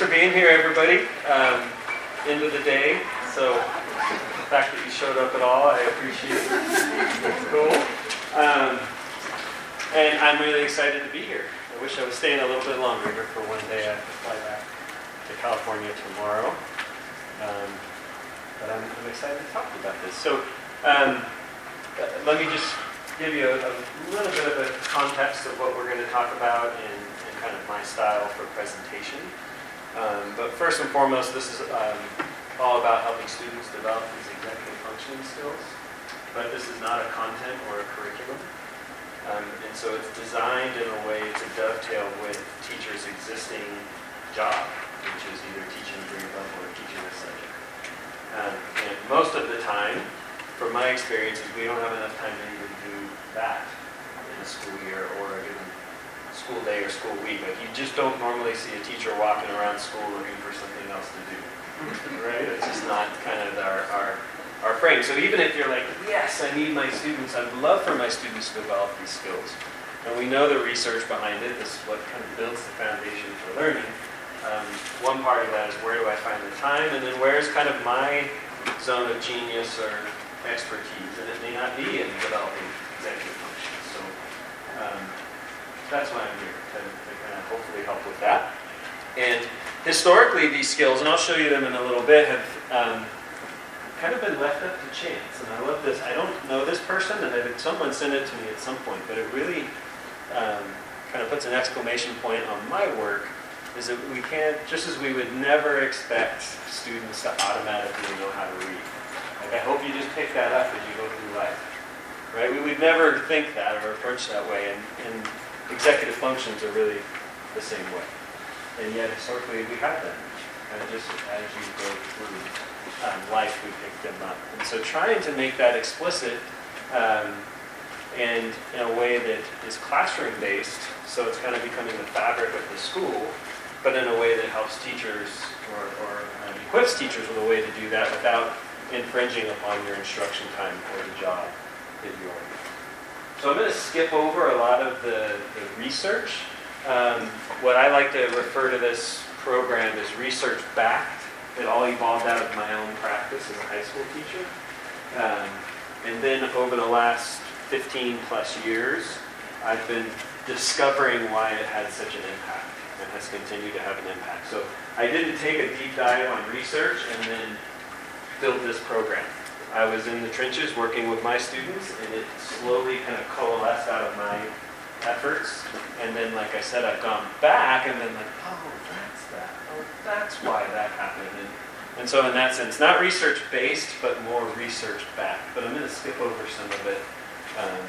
for being here, everybody. Um, end of the day, so the fact that you showed up at all, I appreciate it. It's cool. Um, and I'm really excited to be here. I wish I was staying a little bit longer, but for one day I have to fly back to California tomorrow. Um, but I'm, I'm, excited to talk about this. So um, let me just give you a, a, little bit of a context of what we're going to talk about and, and kind of my style for presentation. Um, but first and foremost, this is um, all about helping students develop these executive functioning skills. But this is not a content or a curriculum. Um, and so it's designed in a way to dovetail with teachers' existing job, which is either teaching grade level or teaching a subject. Um, and most of the time, from my experiences, we don't have enough time to even do that in a school year or a school day or school week. Like you just don't normally see a teacher walking around school looking for something else to do. right? It's just not kind of our, our, our frame. So even if you're like, yes, I need my students, I'd love for my students to develop these skills. And we know the research behind it. This is what kind of builds the foundation for learning. Um, one part of that is where do I find the time, and then where's kind of my zone of genius or expertise, and it may not be in developing executive functions. So um, that's why I'm here, to, to kind of hopefully help with that. And historically, these skills, and I'll show you them in a little bit, have um, kind of been left up to chance. And I love this. I don't know this person, and someone sent it to me at some point, but it really um, kind of puts an exclamation point on my work. Is that we can't, just as we would never expect students to automatically know how to read. Like I hope you just pick that up as you go through life, right? We would never think that or approach that way, and, and executive functions are really the same way. And yet, historically, we have them. And just as you go through um, life, we pick them up. And so, trying to make that explicit um, and in a way that is classroom based, so it's kind of becoming the fabric of the school, but in a way that helps teachers or, or um, equips teachers with a way to do that without infringing upon your instruction time or the job that you are so I'm going to skip over a lot of the, the research. Um, what I like to refer to this program as research backed. It all evolved out of my own practice as a high school teacher. Um, and then over the last 15 plus years, I've been discovering why it had such an impact and has continued to have an impact. So I didn't take a deep dive on research and then build this program. I was in the trenches working with my students, and it slowly kind of coalesced out of my efforts. And then, like I said, I've gone back and then like, oh, that's that. Oh, that's why that happened. And, and so, in that sense, not research based, but more research backed. But I'm going to skip over some of it um,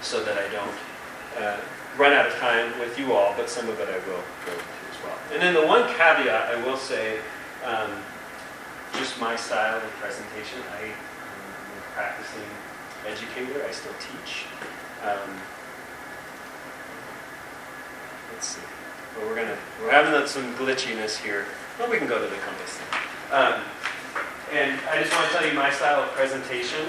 so that I don't uh, run out of time with you all, but some of it I will go into as well. And then the one caveat I will say. Um, just my style of presentation. I, am a practicing educator. I still teach. Um, let's see. But we're gonna we're having some glitchiness here. Well, we can go to the compass. Um, and I just want to tell you my style of presentation.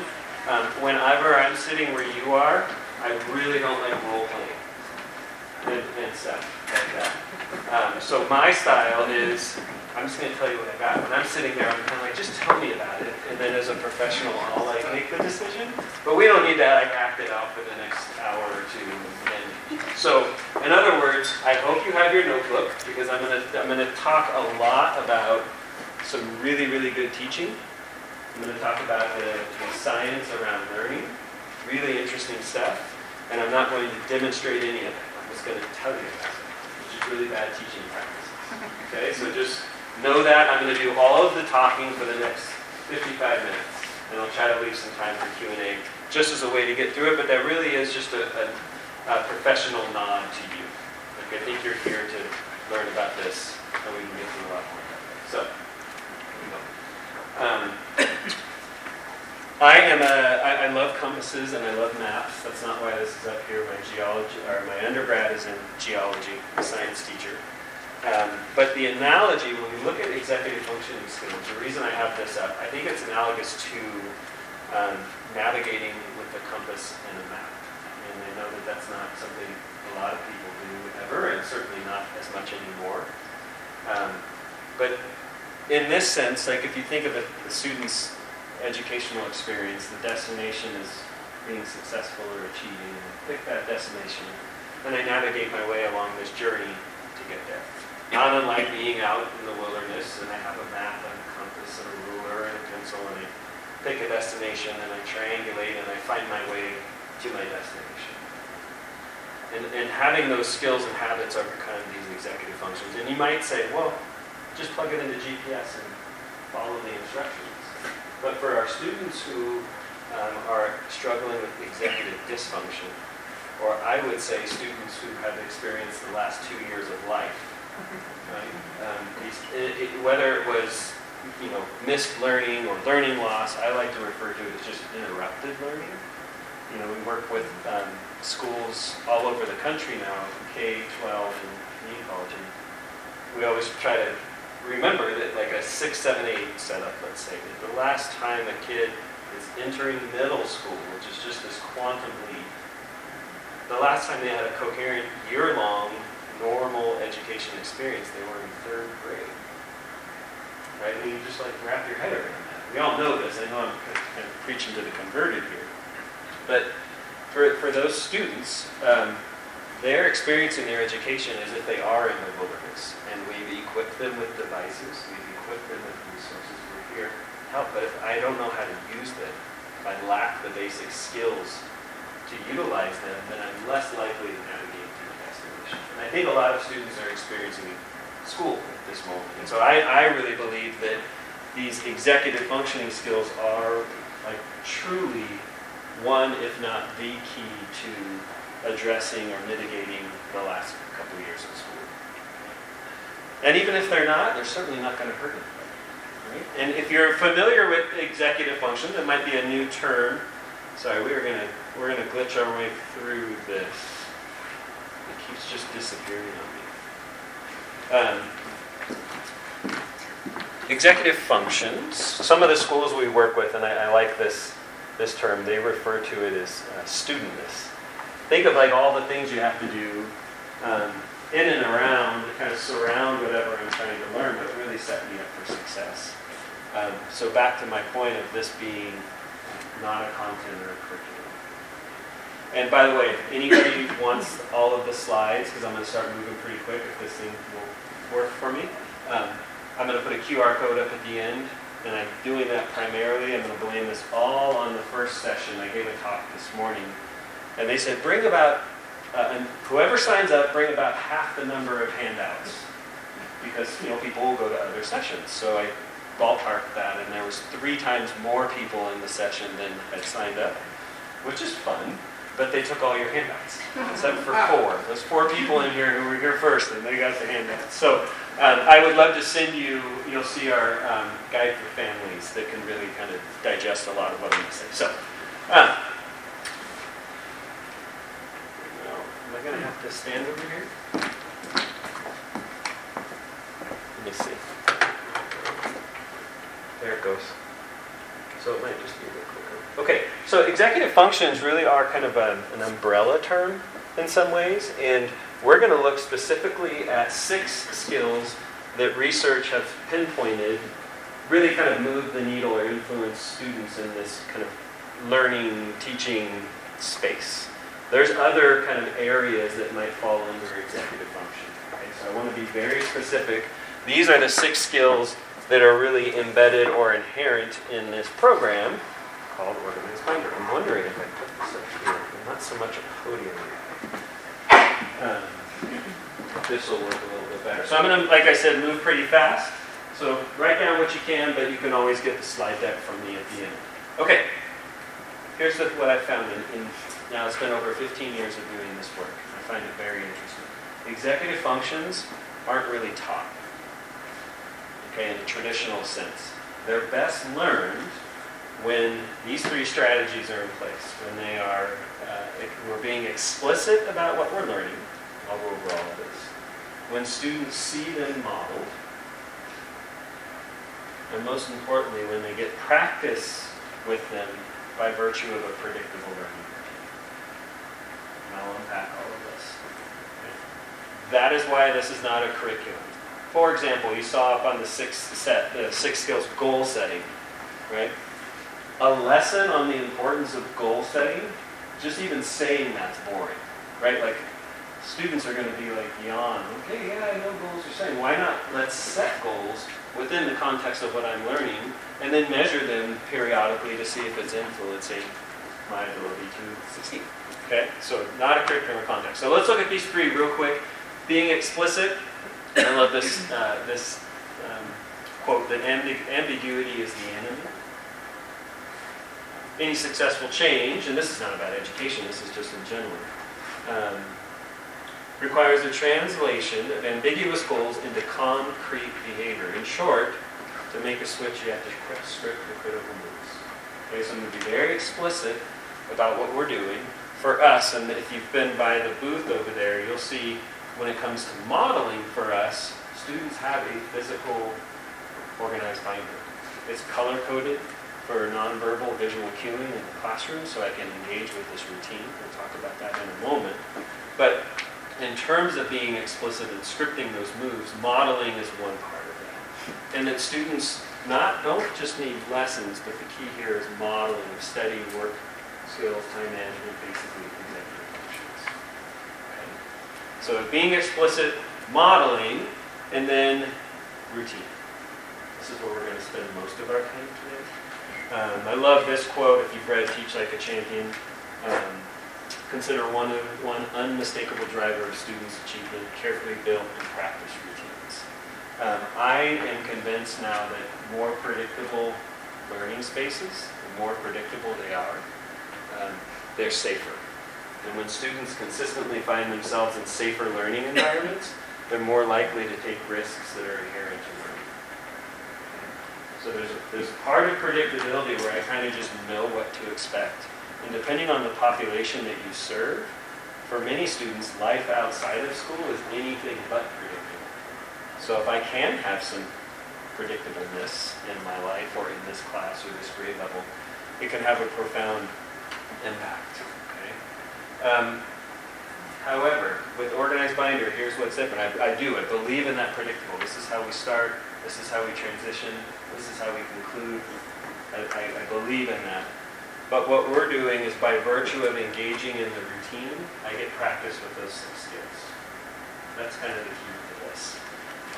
Um, whenever I'm sitting where you are, I really don't like role playing and, and stuff like that. Um, so my style is I'm just going to tell you what I got. When I'm sitting there, I'm kind of like, just tell me about it. And then as a professional, I'll like make the decision. But we don't need to like act it out for the next hour or two. And so, in other words, I hope you have your notebook because I'm going to I'm going to talk a lot about some really really good teaching. I'm going to talk about the, the science around learning, really interesting stuff. And I'm not going to demonstrate any of it. I'm just going to tell you about it, which is really bad teaching practice. Okay, so just Know that I'm going to do all of the talking for the next 55 minutes, and I'll try to leave some time for Q&A just as a way to get through it, but that really is just a, a, a professional nod to you. Like I think you're here to learn about this, and we can get through a lot more. So, um, I am a, I, I love compasses and I love maps. That's not why this is up here. My geology, or my undergrad is in geology, a science teacher. Um, but the analogy, when we look at executive functioning skills, the reason I have this up, I think it's analogous to um, navigating with a compass and a map. And I know that that's not something a lot of people do ever, and certainly not as much anymore. Um, but in this sense, like if you think of a, a student's educational experience, the destination is being successful or achieving, and I pick that destination, and I navigate my way along this journey to get there. Not unlike being out in the wilderness, and I have a map and a compass and a ruler and a pencil, and I pick a destination, and I triangulate, and I find my way to my destination. And, and having those skills and habits are kind of these executive functions. And you might say, well, just plug it into GPS and follow the instructions. But for our students who um, are struggling with executive dysfunction, or I would say students who have experienced the last two years of life, right? Um, it, it, whether it was you know missed learning or learning loss, I like to refer to it as just interrupted learning. You know, we work with um, schools all over the country now, K, 12, and community college, and we always try to remember that like a 6, 7, 8 setup, let's say, that the last time a kid is entering middle school, which is just this quantum leap, the last time they had a coherent, year-long, normal education experience, they were in third grade. Right? Mean, you just like wrap your head around that. We all know this. I know I'm kind of preaching to the converted here. But for, for those students, um, they're experiencing their education as if they are in the wilderness. And we've equipped them with devices, we've equipped them with resources. We're here to help. But if I don't know how to use them, if I lack the basic skills to utilize them, then I'm less likely to navigate And I think a lot of students are experiencing school at this moment. And so I, I really believe that these executive functioning skills are like truly one, if not the key to addressing or mitigating the last couple of years of school. And even if they're not, they're certainly not going to hurt anybody. Right? And if you're familiar with executive function, that might be a new term. Sorry, we are going to we're going to glitch our way through this. It keeps just disappearing on me. Um, executive functions. Some of the schools we work with, and I, I like this this term, they refer to it as uh, studentness. Think of like all the things you have to do um, in and around kind of surround whatever I'm trying to learn, but really set me up for success. Um, so back to my point of this being not a content or a curriculum. And by the way, if anybody wants all of the slides, because I'm going to start moving pretty quick if this thing will work for me, um, I'm going to put a QR code up at the end and I'm doing that primarily. I'm going to blame this all on the first session. I gave a talk this morning, and they said bring about, uh, and whoever signs up, bring about half the number of handouts, because you know people will go to other sessions. So I ballparked that, and there was three times more people in the session than had signed up, which is fun. But they took all your handouts, except for four. Those four people in here who were here first, and they got the handouts. So um, I would love to send you, you'll see our um, guide for families that can really kind of digest a lot of what I'm going to say. So, um, am I going to have to stand over here? Let me see. There it goes. So it might just be a bit quicker. Okay, so executive functions really are kind of a, an umbrella term in some ways, and we're going to look specifically at six skills that research have pinpointed really kind of move the needle or influence students in this kind of learning, teaching space. There's other kind of areas that might fall under executive function. So I want to be very specific. These are the six skills that are really embedded or inherent in this program called Organized Binder. I'm wondering if I put this up here. Not so much a podium um, this will work a little bit better. So I'm going to, like I said, move pretty fast. So write down what you can, but you can always get the slide deck from me at the end. Okay, here's what I found in, in, now it's been over 15 years of doing this work. I find it very interesting. Executive functions aren't really taught, okay, in a traditional sense. They're best learned when these three strategies are in place, when they are, uh, we're being explicit about what we're learning, I'll over all of this, when students see them modeled, and most importantly, when they get practice with them by virtue of a predictable learning. And I'll unpack all of this. That is why this is not a curriculum. For example, you saw up on the sixth set, the six skills goal setting, right? A lesson on the importance of goal setting, just even saying that's boring, right? Like students are going to be like, yawn. Okay, yeah, I know goals are saying. Why not let's set goals within the context of what I'm learning and then measure them periodically to see if it's influencing my ability to succeed. Okay, so not a curriculum context. So let's look at these three real quick. Being explicit, I love this, uh, this um, quote, that ambiguity is the enemy. Any successful change, and this is not about education, this is just in general, um, requires a translation of ambiguous goals into concrete behavior. In short, to make a switch, you have to script the critical moves. Okay, so I'm going to be very explicit about what we're doing for us. And if you've been by the booth over there, you'll see when it comes to modeling for us, students have a physical organized binder. It's color coded for nonverbal visual cueing in the classroom so I can engage with this routine. We'll talk about that in a moment. But in terms of being explicit and scripting those moves, modeling is one part of that. And that students not don't just need lessons, but the key here is modeling of steady work skills, time management, basically executive functions. Okay? So being explicit, modeling, and then routine. This is where we're going to spend most of our time today. Um, I love this quote. If you've read Teach Like a Champion, um, consider one, of, one unmistakable driver of students' achievement carefully built and practiced routines. Um, I am convinced now that more predictable learning spaces, the more predictable they are, um, they're safer. And when students consistently find themselves in safer learning environments, they're more likely to take risks that are inherent. So there's there's part of predictability where I kind of just know what to expect. And depending on the population that you serve, for many students, life outside of school is anything but predictable. So if I can have some predictableness in my life or in this class or this grade level, it can have a profound impact. Okay? Um, however, with organized binder, here's what's different. I, I do. I believe in that predictable. This is how we start. This is how we transition. This is how we conclude. I, I, I believe in that. But what we're doing is by virtue of engaging in the routine, I get practice with those six skills. That's kind of the key to this.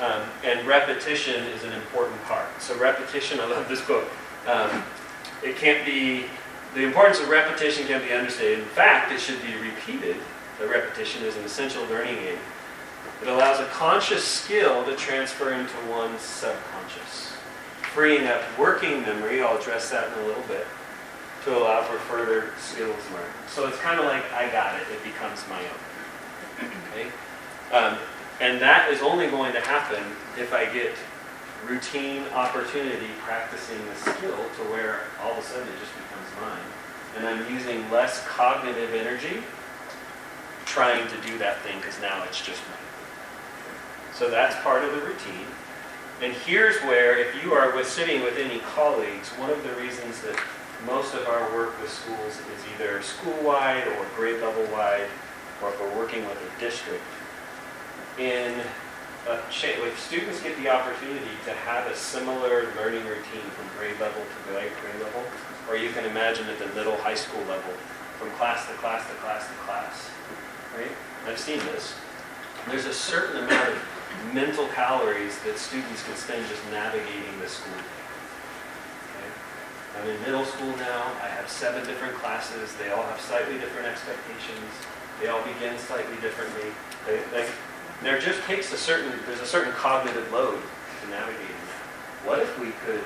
Um, and repetition is an important part. So repetition, I love this book. Um, it can't be the importance of repetition can't be understated. In fact, it should be repeated. The repetition is an essential learning aid. It allows a conscious skill to transfer into one's subconscious, freeing up working memory. I'll address that in a little bit to allow for further skills learning. So it's kind of like I got it. It becomes my own. Okay, um, and that is only going to happen if I get routine opportunity practicing the skill to where all of a sudden it just becomes mine. And I'm using less cognitive energy trying to do that thing because now it's just mine. So that's part of the routine. And here's where, if you are with sitting with any colleagues, one of the reasons that most of our work with schools is either school-wide or grade level-wide, or if we're working with a district, in uh, if students get the opportunity to have a similar learning routine from grade level to grade level, or you can imagine at the middle high school level, from class to class to class to class, right? I've seen this. There's a certain amount of mental calories that students can spend just navigating the school. Okay? I'm in middle school now. I have seven different classes. They all have slightly different expectations. They all begin slightly differently. They, they, there just takes a certain, there's a certain cognitive load to navigating that. What if we could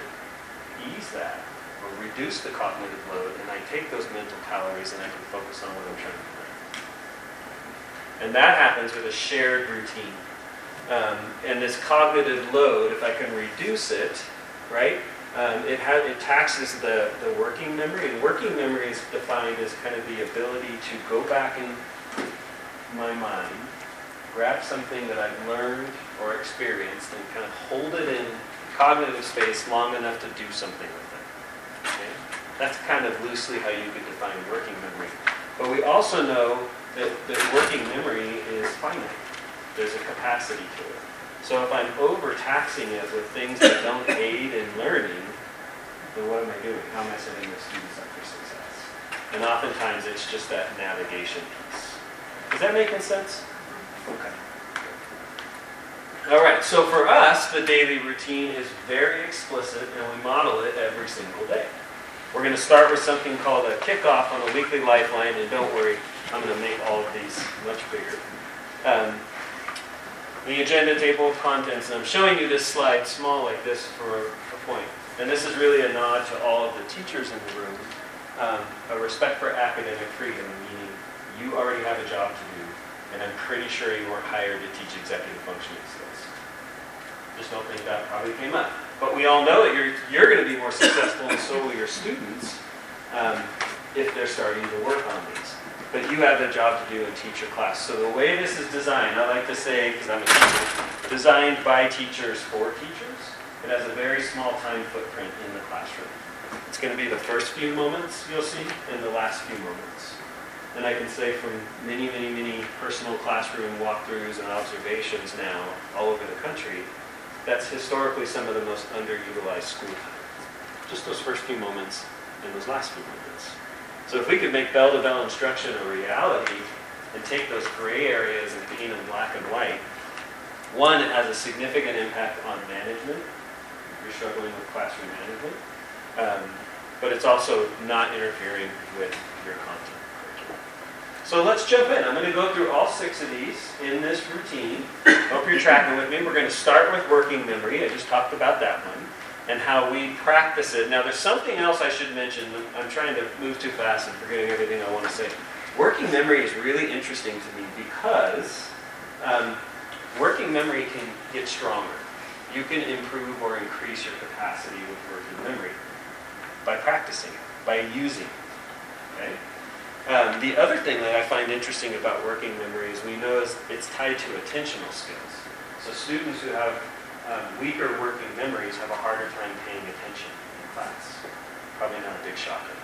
ease that or reduce the cognitive load and I take those mental calories and I can focus on what I'm trying to learn? And that happens with a shared routine. Um, and this cognitive load, if I can reduce it, right, um, it, ha- it taxes the, the working memory. And working memory is defined as kind of the ability to go back in my mind grab something that I've learned or experienced and kind of hold it in cognitive space long enough to do something with it. Okay? That's kind of loosely how you could define working memory. But we also know that, that working memory is finite. There's a capacity to it. So if I'm overtaxing it with things that don't aid in learning, then what am I doing? How am I setting the students up for success? And oftentimes it's just that navigation piece. Is that making sense? Okay. All right, so for us, the daily routine is very explicit and we model it every single day. We're going to start with something called a kickoff on a weekly lifeline, and don't worry, I'm going to make all of these much bigger. Um, the agenda table of contents, and I'm showing you this slide small like this for a point. And this is really a nod to all of the teachers in the room, um, a respect for academic freedom, meaning you already have a job to do, and I'm pretty sure you weren't hired to teach executive functioning skills. Just don't think that probably came up. But we all know that you're, you're going to be more successful, and so will your students, um, if they're starting to work on these but you have a job to do and teach your class. So the way this is designed, I like to say, because I'm a teacher, designed by teachers for teachers. It has a very small time footprint in the classroom. It's going to be the first few moments you'll see and the last few moments. And I can say from many, many, many personal classroom walkthroughs and observations now all over the country, that's historically some of the most underutilized school time. Just those first few moments and those last few moments. So if we could make bell-to-bell instruction a reality and take those gray areas and paint them black and white, one, it has a significant impact on management. You're struggling with classroom management. Um, but it's also not interfering with your content. So let's jump in. I'm going to go through all six of these in this routine. Hope you're tracking with me. We're going to start with working memory. I just talked about that one and how we practice it. Now, there's something else I should mention. I'm trying to move too fast and forgetting everything I want to say. Working memory is really interesting to me because um, working memory can get stronger. You can improve or increase your capacity with working memory by practicing it, by using it. Okay? Um, the other thing that I find interesting about working memory is we know it's tied to attentional skills. So students who have um, weaker working memories have a harder time paying attention in class. Probably not a big shocker,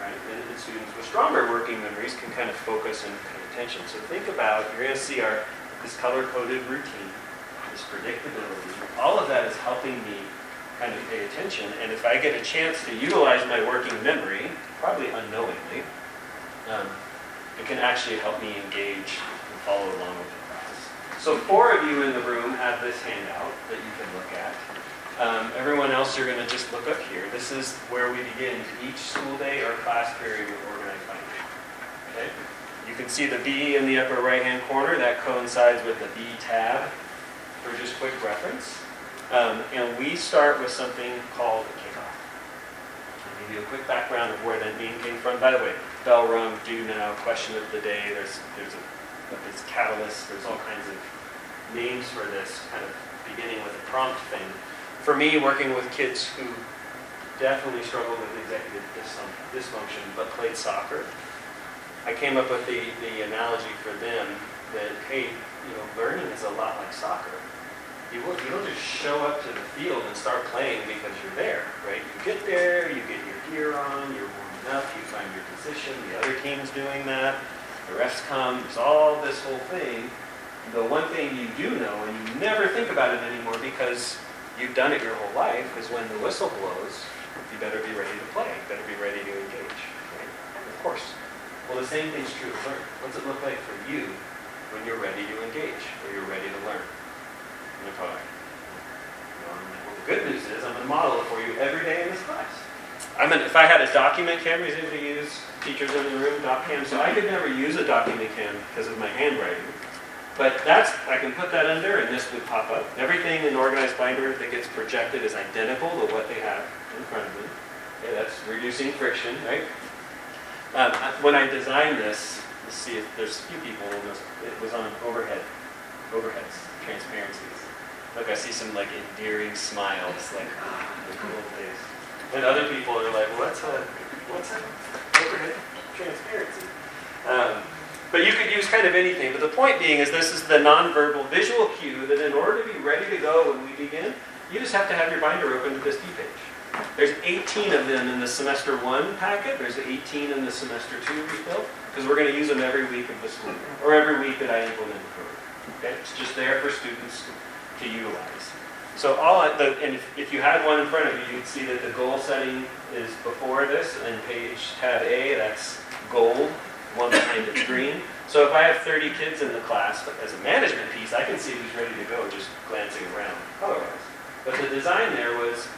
right? And, and students with stronger working memories can kind of focus and pay attention. So think about, you're going to see our this color-coded routine, this predictability. All of that is helping me kind of pay attention. And if I get a chance to utilize my working memory, probably unknowingly, um, it can actually help me engage and follow along with so four of you in the room have this handout that you can look at. Um, everyone else, you're going to just look up here. This is where we begin each school day or class period with organized language. Okay? You can see the B in the upper right-hand corner. That coincides with the B tab for just quick reference. Um, and we start with something called a kickoff. I'll give you a quick background of where that name came from. By the way, bell rung, do now, question of the day. There's there's a this catalyst. There's all kinds of names for this, kind of beginning with a prompt thing. For me, working with kids who definitely struggled with executive dysfunction but played soccer, I came up with the, the analogy for them that, hey, you know, learning is a lot like soccer. You, will, you don't just show up to the field and start playing because you're there, right? You get there, you get your gear on, you're warming up, you find your position, the other team's doing that, the refs come, there's all this whole thing, the one thing you do know, and you never think about it anymore because you've done it your whole life, is when the whistle blows, you better be ready to play. You better be ready to engage. Right? Of course. Well, the same thing's true of learning. does it look like for you when you're ready to engage or you're ready to learn? In a car. well, the good news is I'm going to model it for you every day in this class. I'm if I had a document camera, is to use teachers in the room, doc cam? So I could never use a document cam because of my handwriting. But that's, I can put that under and this would pop up. Everything in Organized Binder that gets projected is identical to what they have in front of them. Okay, that's reducing friction, right? Um, when I designed this, let's see if there's a few people it was on overhead, overheads, transparencies. Look, I see some like endearing smiles, like, ah, the cool face. And other people are like, what's a, what's a overhead transparency? Um, but you could use kind of anything. But the point being is this is the nonverbal visual cue that in order to be ready to go when we begin, you just have to have your binder open to this D page. There's 18 of them in the semester one packet. There's 18 in the semester two refill because we're going to use them every week of the school or every week that I implement the program. Okay? It's just there for students to utilize. So all the, and if, if you had one in front of you, you'd see that the goal setting is before this, and page tab A, that's gold, one behind it's green. So if I have 30 kids in the class, as a management piece, I can see who's ready to go just glancing around color-wise. But the design there was,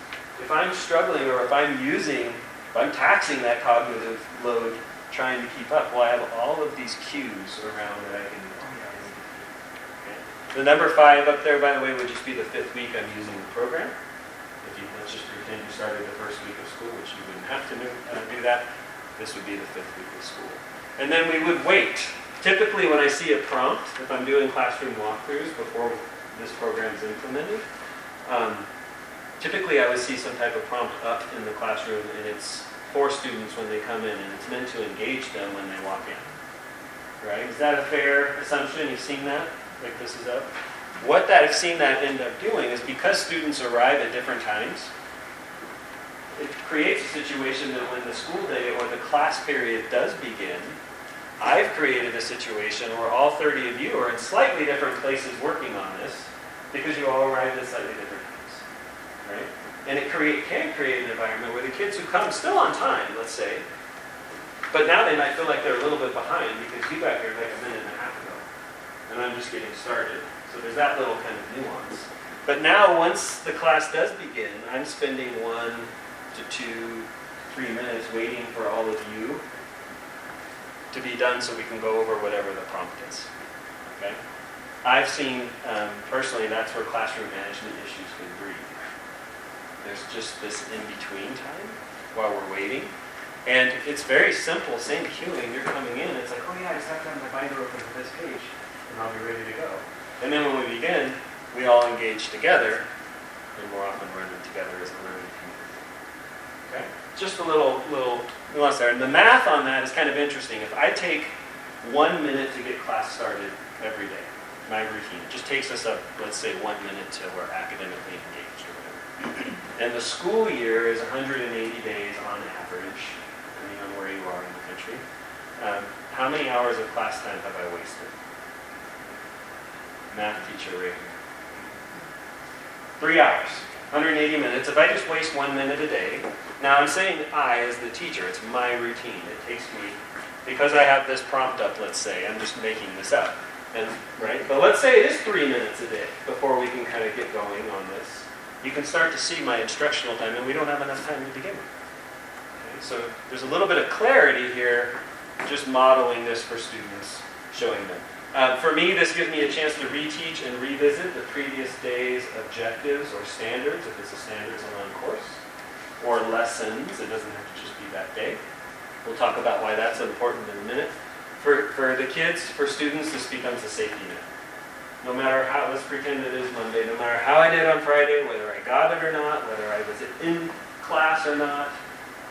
if I'm struggling or if I'm using, if I'm taxing that cognitive load trying to keep up, well, I have all of these cues around that I can the number five up there, by the way, would just be the fifth week I'm using the program. If you, let's just pretend you started the first week of school, which you wouldn't have to do, uh, do that. This would be the fifth week of school. And then we would wait. Typically, when I see a prompt, if I'm doing classroom walkthroughs before this program is implemented, um, typically I would see some type of prompt up in the classroom, and it's for students when they come in, and it's meant to engage them when they walk in. Right? Is that a fair assumption? You've seen that? like this is up. What that I've seen that end up doing is because students arrive at different times, it creates a situation that when the school day or the class period does begin, I've created a situation where all 30 of you are in slightly different places working on this because you all arrived at slightly different times, right? And it create, can create an environment where the kids who come still on time, let's say, but now they might feel like they're a little bit behind because you got here like a minute and a half ago, and I'm just getting started. So there's that little kind of nuance. But now, once the class does begin, I'm spending one to two, three minutes waiting for all of you to be done so we can go over whatever the prompt is. Okay? I've seen, um, personally, that's where classroom management issues can breed. There's just this in-between time while we're waiting. And it's very simple, same cueing, you're coming in, it's like, oh yeah, I just have to have my binder open for this page and I'll be ready to go. And then when we begin, we all engage together, and more often running together as a learning community. Okay? Just a little little nuance there. And the math on that is kind of interesting. If I take one minute to get class started every day, my routine, it just takes us up, let's say, one minute till we're academically engaged or whatever. And the school year is 180 days on average, depending on where you are in the country. Um, how many hours of class time have I wasted? math teacher right here. Three hours, 180 minutes. If I just waste one minute a day, now I'm saying I as the teacher, it's my routine. It takes me, because I have this prompt up, let's say, I'm just making this up. And, right? But let's say it is three minutes a day before we can kind of get going on this. You can start to see my instructional time, and we don't have enough time to begin with. Okay? So there's a little bit of clarity here, just modeling this for students, showing them. Uh, for me, this gives me a chance to reteach and revisit the previous day's objectives or standards, if it's a standards aligned course, or lessons. It doesn't have to just be that day. We'll talk about why that's important in a minute. For, for the kids, for students, this becomes a safety net. No matter how, let's pretend it is Monday, no matter how I did on Friday, whether I got it or not, whether I was in class or not,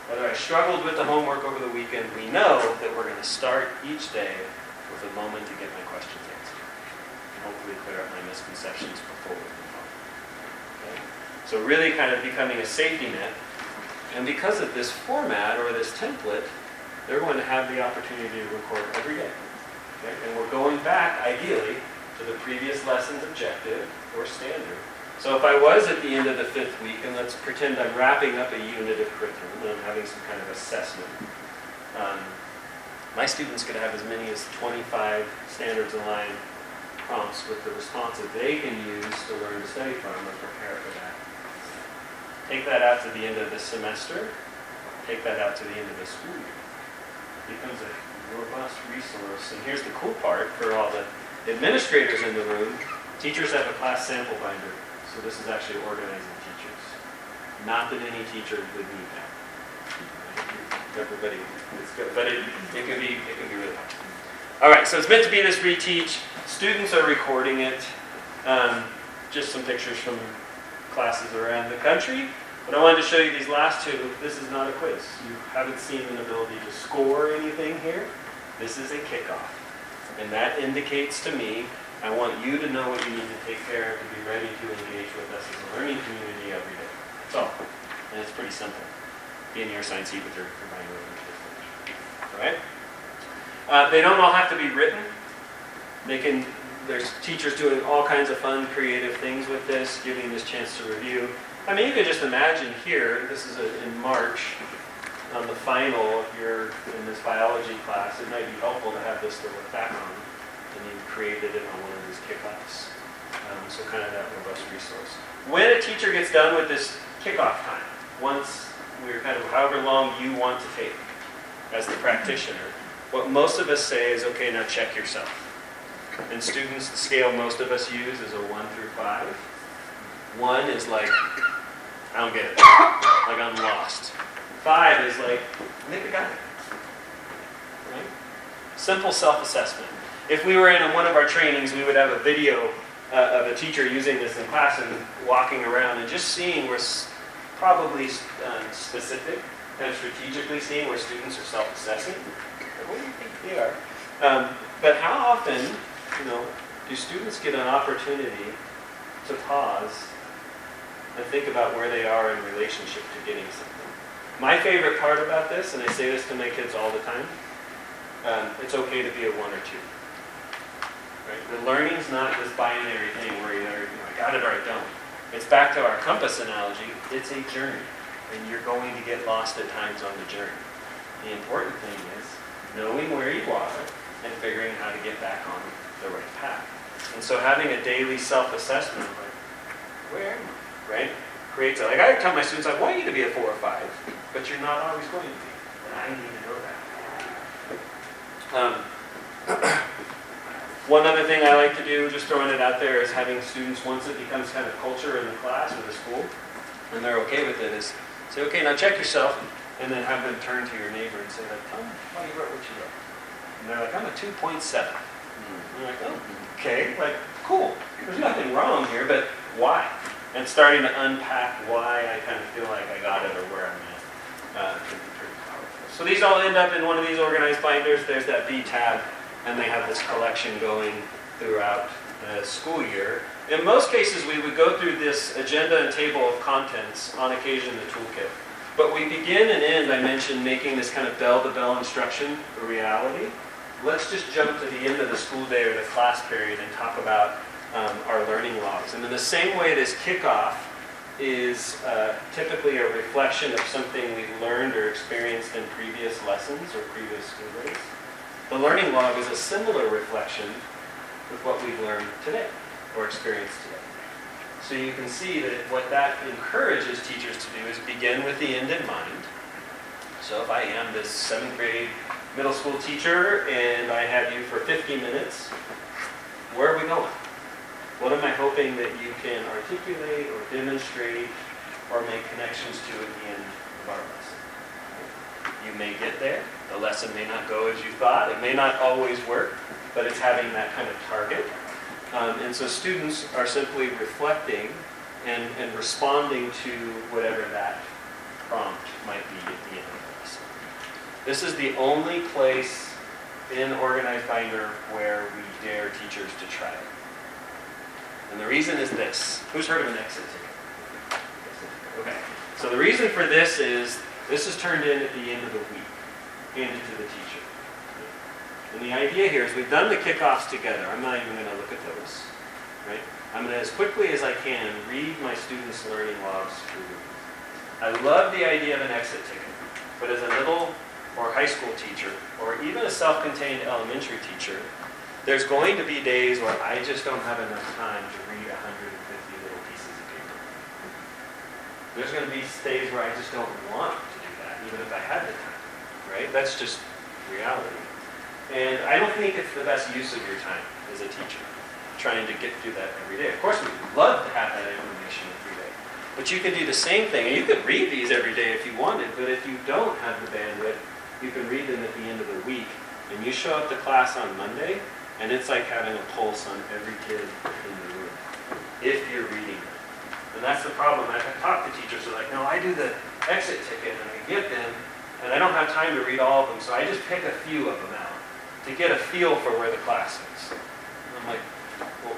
whether I struggled with the homework over the weekend, we know that we're going to start each day with a moment to get my questions answered. And hopefully clear up my misconceptions before we move on. Okay? So really kind of becoming a safety net. And because of this format or this template, they're going to have the opportunity to record every day. Okay? And we're going back, ideally, to the previous lesson's objective or standard. So if I was at the end of the fifth week, and let's pretend I'm wrapping up a unit of curriculum and I'm having some kind of assessment, um, my students could have as many as 25 standards aligned prompts with the responses they can use to learn to study from or prepare for. Take that out to the end of the semester, take that out to the end of the school year. It becomes a robust resource. And here's the cool part for all the administrators in the room. Teachers have a class sample binder, so this is actually organizing teachers. Not that any teacher would need that everybody. But it, it can be it can be really helpful. All right, so it's meant to be this reteach. Students are recording it. Um, just some pictures from classes around the country. But I wanted to show you these last two. This is not a quiz. You haven't seen an ability to score anything here. This is a kickoff. And that indicates to me, I want you to know what you need to take care of to be ready to engage with us as a learning community every day. All. And it's pretty simple be in your science with your, your mind All right? Uh, they don't all have to be written. They can there's teachers doing all kinds of fun, creative things with this, giving this chance to review. I mean, you could just imagine here, this is a, in March, on the final of your, in this biology class, it might be helpful to have this to look back on, and you've created it on one of these kickoffs. Um, so kind of that robust resource. When a teacher gets done with this kickoff time, once we're kind of however long you want to take as the practitioner, what most of us say is, okay, now check yourself. And students, the scale most of us use is a one through five. One is like, I don't get it. Like I'm lost. Five is like, I think I got it. Right? Simple self-assessment. If we were in one of our trainings, we would have a video uh, of a teacher using this in class and walking around and just seeing where probably um, specific and strategically seeing where students are self-assessing. Like, What do you think they are? Um, but how often, you know, do students get an opportunity to pause and think about where they are in relationship to getting something? My favorite part about this, and I say this to my kids all the time, um, it's okay to be a one or two. Right? The learning's not this binary thing where you know, I got it or I don't. It's back to our compass analogy. It's a journey, and you're going to get lost at times on the journey. The important thing is knowing where you are and figuring how to get back on the right path. And so having a daily self-assessment, like, where am I? Right? Creates a, like I tell my students, I want you to be a four or five, but you're not always going to be. And I need to know that. Um, one other thing I like to do, just throwing it out there, is having students, once it becomes kind of culture in the class or the school, and they're okay with it, is say, okay, now check yourself, and then have them turn to your neighbor and say, like, tell me why you wrote what you wrote. And they're like, I'm a 2.7. Like, oh, okay, like, cool. There's nothing wrong here, but why? And starting to unpack why I kind of feel like I got it or where I'm at uh, can be pretty powerful. So these all end up in one of these organized binders. There's that B tab, and they have this collection going throughout the school year. In most cases, we would go through this agenda and table of contents, on occasion the toolkit. But we begin and end, I mentioned, making this kind of bell-to-bell instruction a reality. Let's just jump to the end of the school day or the class period and talk about um, our learning logs. And in the same way, this kickoff is uh, typically a reflection of something we've learned or experienced in previous lessons or previous school days. The learning log is a similar reflection with what we've learned today or experienced today. So you can see that what that encourages teachers to do is begin with the end in mind. So if I am this seventh grade middle school teacher and I have you for 50 minutes, where are we going? What am I hoping that you can articulate or demonstrate or make connections to at the end of our lesson? You may get there. The lesson may not go as you thought. It may not always work, but it's having that kind of target. Um, and so students are simply reflecting and, and responding to whatever that prompt might be at the end of the lesson. This is the only place in Organized Binder where we dare teachers to try it. And the reason is this. Who's heard of an exit ticket? Okay. So the reason for this is this is turned in at the end of the week, handed to the teacher. And the idea here is we've done the kickoffs together. I'm not even going to look at those. Right? I'm going to, as quickly as I can, read my students' learning logs through. I love the idea of an exit ticket, but as a or high school teacher, or even a self-contained elementary teacher, there's going to be days where I just don't have enough time to read 150 little pieces of paper. There's going to be days where I just don't want to do that, even if I had the time, right? That's just reality. And I don't think it's the best use of your time as a teacher, trying to get through that every day. Of course, we'd love to have that information every day. But you can do the same thing, and you could read these every day if you wanted, but if you don't have the bandwidth, you can read them at the end of the week. And you show up to class on Monday, and it's like having a pulse on every kid in the room, if you're reading them. And that's the problem. I've talked to teachers who are like, no, I do the exit ticket, and I get them, and I don't have time to read all of them, so I just pick a few of them out to get a feel for where the class is. And I'm like, well,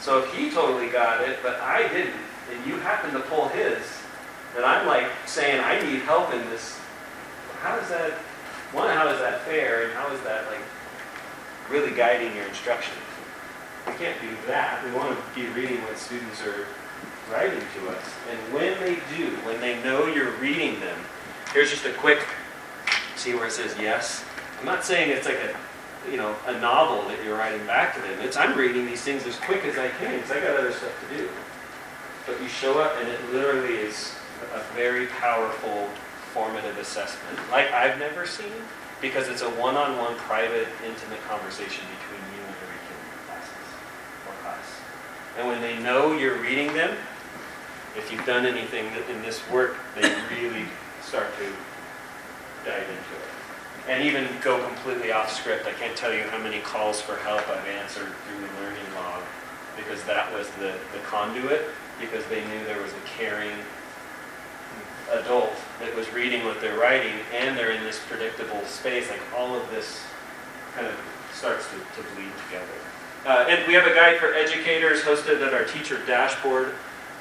so if he totally got it, but I didn't, and you happen to pull his, then I'm like saying I need help in this. How is that? One, how is that fair, and how is that like really guiding your instruction? We can't do that. We want to be reading what students are writing to us. And when they do, when they know you're reading them, here's just a quick, see where it says yes? I'm not saying it's like a, you know, a novel that you're writing back to them. It's I'm reading these things as quick as I can because I got other stuff to do. But you show up and it literally is a very powerful formative assessment, like I've never seen, because it's a one-on-one, private, intimate conversation between you and every kid in your classes or class. And when they know you're reading them, if you've done anything in this work, they really start to dive into it. And even go completely off script. I can't tell you how many calls for help I've answered through the learning log because that was the, the conduit, because they knew there was a caring adult that was reading what they're writing and they're in this predictable space. Like all of this kind of starts to, to bleed together. Uh, and we have a guide for educators hosted at our teacher dashboard.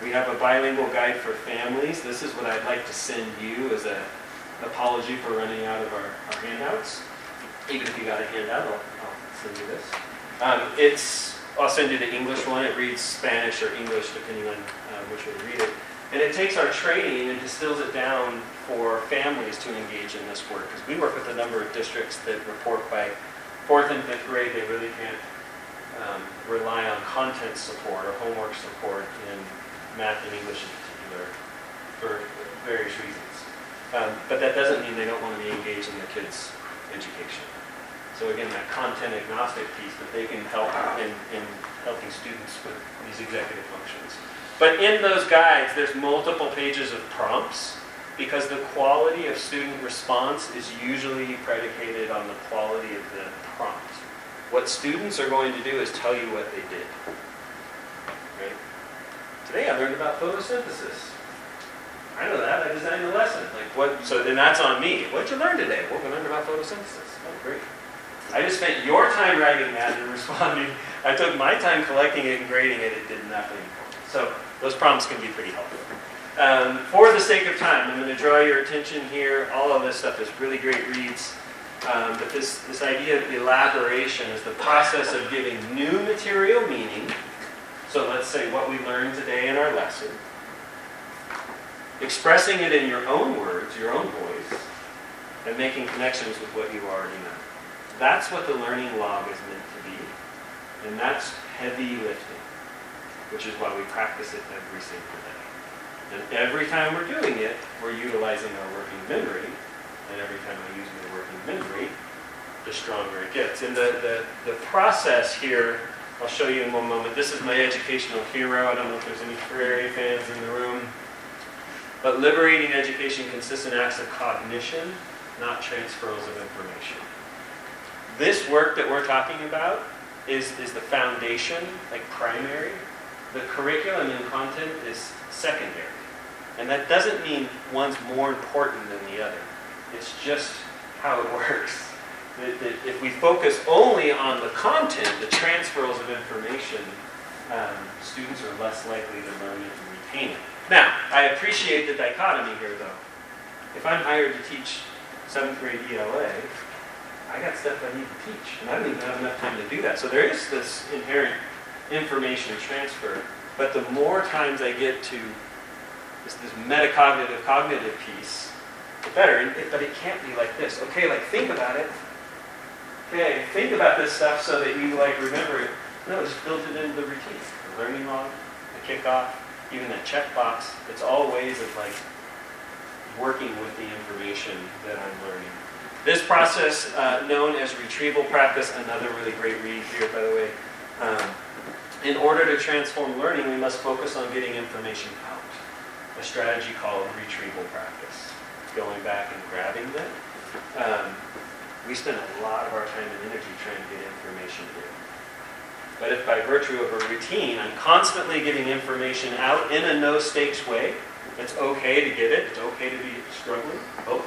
We have a bilingual guide for families. This is what I'd like to send you as an apology for running out of our, our handouts. Even if you got a handout, I'll, I'll send you this. Um, it's, I'll send you the English one. It reads Spanish or English depending on uh, which way you read it. And it takes our training and distills it down for families to engage in this work. Because we work with a number of districts that report by fourth and fifth grade, they really can't um, rely on content support or homework support in math and English in particular for various reasons. Um, but that doesn't mean they don't want to be engaged in their kids' education. So again, that content agnostic piece that they can help in, in helping students with these executive functions. But in those guides, there's multiple pages of prompts because the quality of student response is usually predicated on the quality of the prompt. What students are going to do is tell you what they did. Right? Today I learned about photosynthesis. I know that. I designed the lesson. Like what? So then that's on me. What'd you learn today? Well, we learned about photosynthesis. Oh, great. I just spent your time writing that and responding. I took my time collecting it and grading it. It did nothing. So those prompts can be pretty helpful. Um, for the sake of time, I'm going to draw your attention here. All of this stuff is really great reads. Um, but this, this idea of elaboration is the process of giving new material meaning. So let's say what we learned today in our lesson. Expressing it in your own words, your own voice, and making connections with what you already know. That's what the learning log is meant to be. And that's heavy lifting which is why we practice it every single day. And every time we're doing it, we're utilizing our working memory. And every time use my working memory, the stronger it gets. And the, the, the process here, I'll show you in one moment. This is my educational hero. I don't know if there's any Freire fans in the room. But liberating education consists in acts of cognition, not transfers of information. This work that we're talking about is, is the foundation, like primary, the curriculum and content is secondary. And that doesn't mean one's more important than the other. It's just how it works. That, that if we focus only on the content, the transfers of information, um, students are less likely to learn it and retain it. Now, I appreciate the dichotomy here, though. If I'm hired to teach seventh grade ELA, I got stuff I need to teach, and I don't even have enough time to do that. So there is this inherent information transfer. But the more times I get to this, this metacognitive cognitive piece, the better. And but it can't be like this. Okay, like think about it. Okay, think about this stuff so that you like remember it. No, just built it into the routine. The learning log, the kickoff, even that checkbox. It's all ways of like working with the information that I'm learning. This process, uh, known as retrieval practice, another really great read here, by the way. Um, in order to transform learning, we must focus on getting information out. A strategy called retrieval practice. Going back and grabbing them. Um, we spend a lot of our time and energy trying to get information in. But if by virtue of a routine, I'm constantly getting information out in a no stakes way, it's okay to get it, it's okay to be struggling, both.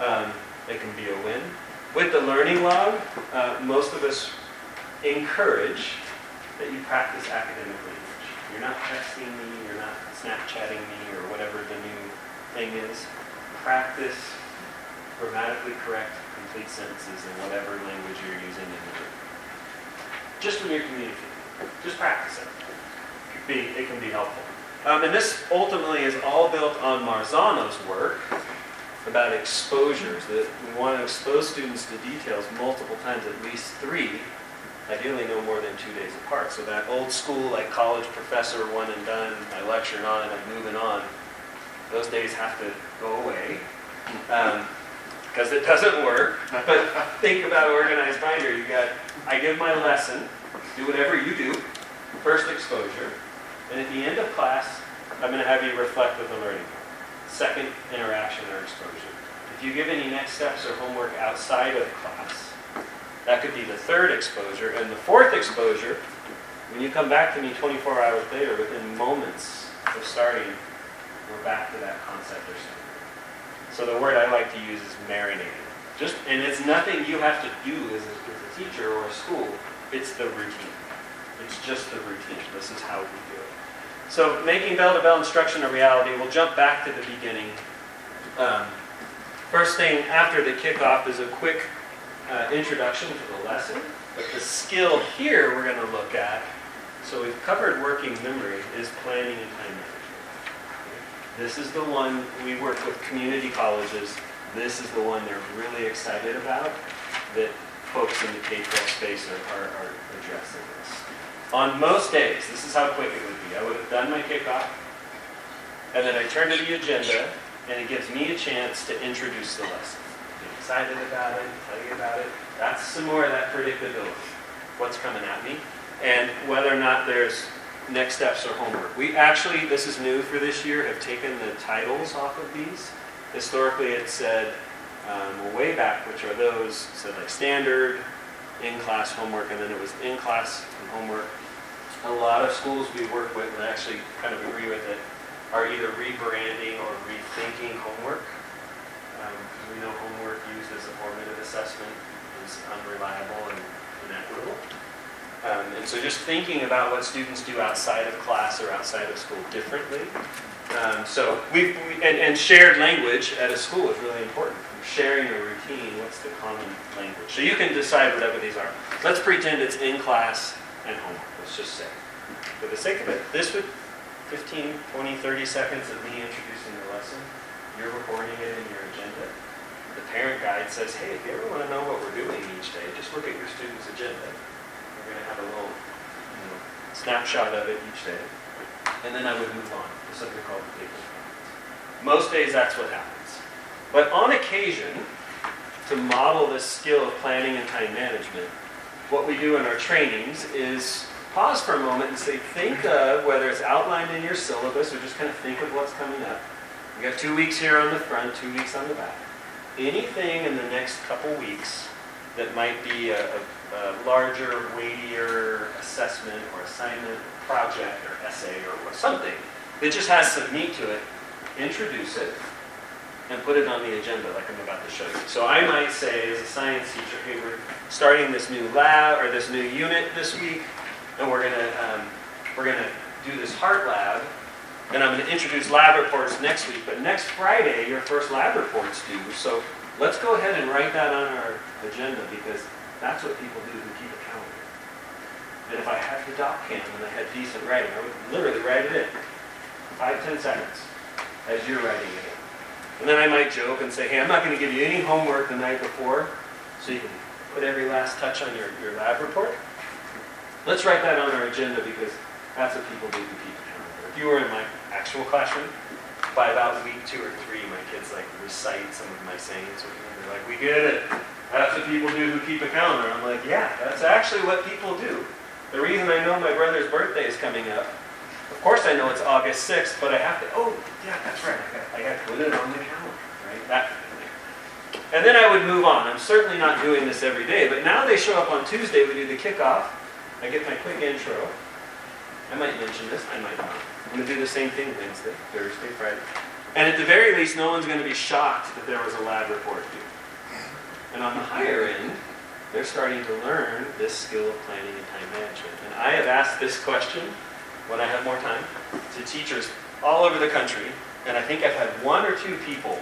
Um, it can be a win. With the learning log, uh, most of us encourage that you practice academic language. You're not texting me, you're not Snapchatting me, or whatever the new thing is. Practice grammatically correct, complete sentences in whatever language you're using in the room. Just when you're communicating, Just practice it. Be, it can be helpful. Um, and this ultimately is all built on Marzano's work about exposures, that we want to expose students to details multiple times, at least three, ideally no more than two days apart. So that old school, like college professor, one and done, I lecture on and I'm moving on, those days have to go away. because um, it doesn't work. But think about organized binder. You got, I give my lesson, do whatever you do, first exposure, and at the end of class, I'm going to have you reflect with the learning second interaction or exposure. If you give any next steps or homework outside of class, that could be the third exposure. And the fourth exposure, when you come back to me 24 hours later, within moments of starting, we're back to that concept or something. So the word I like to use is marinating. Just, and it's nothing you have to do as a, as a teacher or a school. It's the routine. It's just the routine. This is how we do it. So making bell-to-bell instruction a reality, we'll jump back to the beginning. Um, first thing after the kickoff is a quick uh, introduction to the lesson. But the skill here we're going to look at, so we've covered working memory, is planning and time management. This is the one we work with community colleges. This is the one they're really excited about that folks in the K-12 space are, are, are addressing this. On most days, this is how quick it would be. I would have done my kickoff, and then I turn to the agenda, and it gives me a chance to introduce the lesson. Excited about it, tell you about it. That's some more of that predictability. What's coming at me, and whether or not there's next steps or homework. We actually, this is new for this year, have taken the titles off of these. Historically, it said um, way back, which are those, said like standard, in-class homework, and then it was in-class and homework a lot of schools we work with, and actually kind of agree with it, are either rebranding or rethinking homework. Um, we know homework used as a formative assessment is unreliable and inequitable. Um, and so just thinking about what students do outside of class or outside of school differently. Um, so we and, and, shared language at a school is really important. Sharing a routine, what's the common language? So you can decide whatever these are. Let's pretend it's in class and homework let's just say. For the sake of it, this would 15, 20, 30 seconds of me introducing the lesson. You're recording it in your parent guide says, hey, if you ever want to know what we're doing each day, just look at your student's agenda. We're going to have a little you know, snapshot of it each day. And then I would move on to something called the table Most days that's what happens. But on occasion, to model this skill of planning and time management, what we do in our trainings is pause for a moment and say, think of whether it's outlined in your syllabus or just kind of think of what's coming up. We got two weeks here on the front, two weeks on the back. Anything in the next couple weeks that might be a, a, a larger, weightier assessment or assignment, project or essay or, or something that just has some meat to it, introduce it and put it on the agenda like I'm about to show you. So I might say as a science teacher, hey, we're starting this new lab or this new unit this week and we're to um, we're to do this heart lab. And I'm going to introduce lab reports next week. But next Friday, your first lab report's due. So let's go ahead and write that on our agenda because that's what people do who keep a calendar. And if I had the doc cam and I had decent writing, I would literally write it in. Five, ten seconds as you're writing it. And then I might joke and say, hey, I'm not going to give you any homework the night before, so you can put every last touch on your, your lab report. Let's write that on our agenda because that's what people do to keep a calendar. If you were in my actual classroom, by about week two or three, my kids like recite some of my sayings with me. They're like, we get it. That's what people do who keep a calendar. I'm like, yeah, that's actually what people do. The reason I know my brother's birthday is coming up, of course I know it's August 6th, but I have to, oh, yeah, that's right. I got, to put it on the calendar, right? That. And then I would move on. I'm certainly not doing this every day, but now they show up on Tuesday. We do the kickoff. I get my quick intro. I might mention this, I might not. I'm going to do the same thing Wednesday, Thursday, Friday. And at the very least, no one's going to be shocked that there was a lab report due. And on the higher end, they're starting to learn this skill of planning and time management. And I have asked this question when I have more time to teachers all over the country, and I think I've had one or two people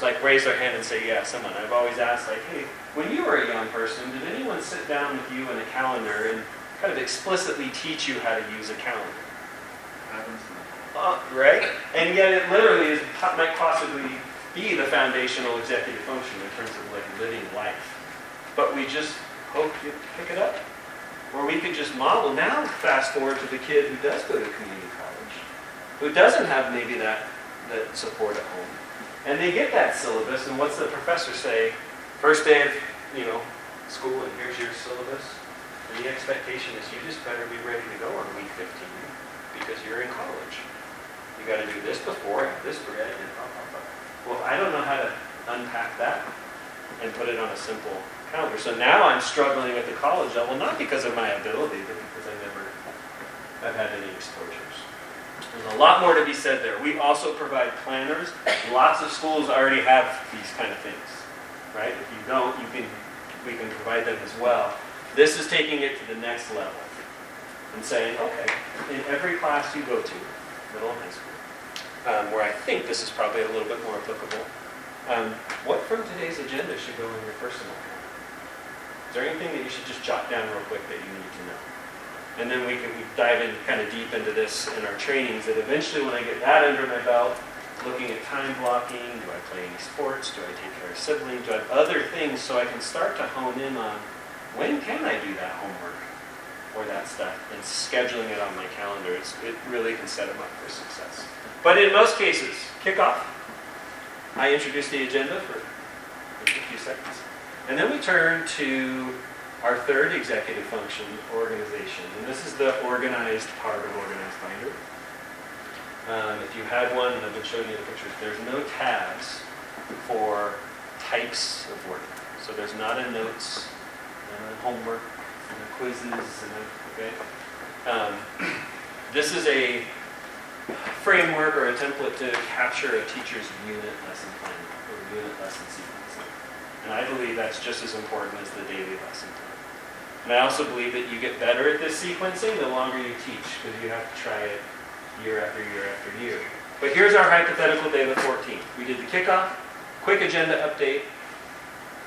like raise their hand and say, yeah, someone. I've always asked, like, hey, when you were a young person, did anyone sit down with you in a calendar and kind of explicitly teach you how to use a calendar. Uh, right? And yet it literally is, might possibly be the foundational executive function in terms of like living life. But we just hope you pick it up. Or we could just model now, fast forward to the kid who does go to community college, who doesn't have maybe that, that support at home. And they get that syllabus, and what's the professor say? First day of, you know, school, and here's your syllabus. And the expectation is you just better be ready to go on week 15 because you're in college. You got to do this before, this blah. Well, I don't know how to unpack that and put it on a simple calendar. So now I'm struggling at the college level, not because of my ability, but because I never have had any exposures. There's a lot more to be said there. We also provide planners. Lots of schools already have these kind of things, right? If you don't, you can we can provide them as well. This is taking it to the next level and saying, okay, in every class you go to, middle and high school, um, where I think this is probably a little bit more applicable, um, what from today's agenda should go in your personal is there anything that you should just jot down real quick that you need to know? And then we can dive in kind of deep into this in our trainings that eventually when I get that under my belt, looking at time blocking, do I play any sports, do I take care of siblings, do I have other things so I can start to hone in on when can I do that homework or that stuff and scheduling it on my calendar, it really can set them up for success. But in most cases, kickoff, I introduce the agenda for a few seconds. And then we turn to our third executive function, organization. And this is the organized part of Organized Binder. Um, if you had one, and I've been showing you the pictures, there's no tabs for types of work. So there's not a notes, a homework, quizzes, okay? Um, this is a framework or a template to capture a teacher's unit lesson plan or unit lesson sequence. And I believe that's just as important as the daily lesson plan. And I also believe that you get better at this sequencing the longer you teach, because you have to try it year after year after year. But here's our hypothetical day of the 14th. We did the kickoff, quick agenda update,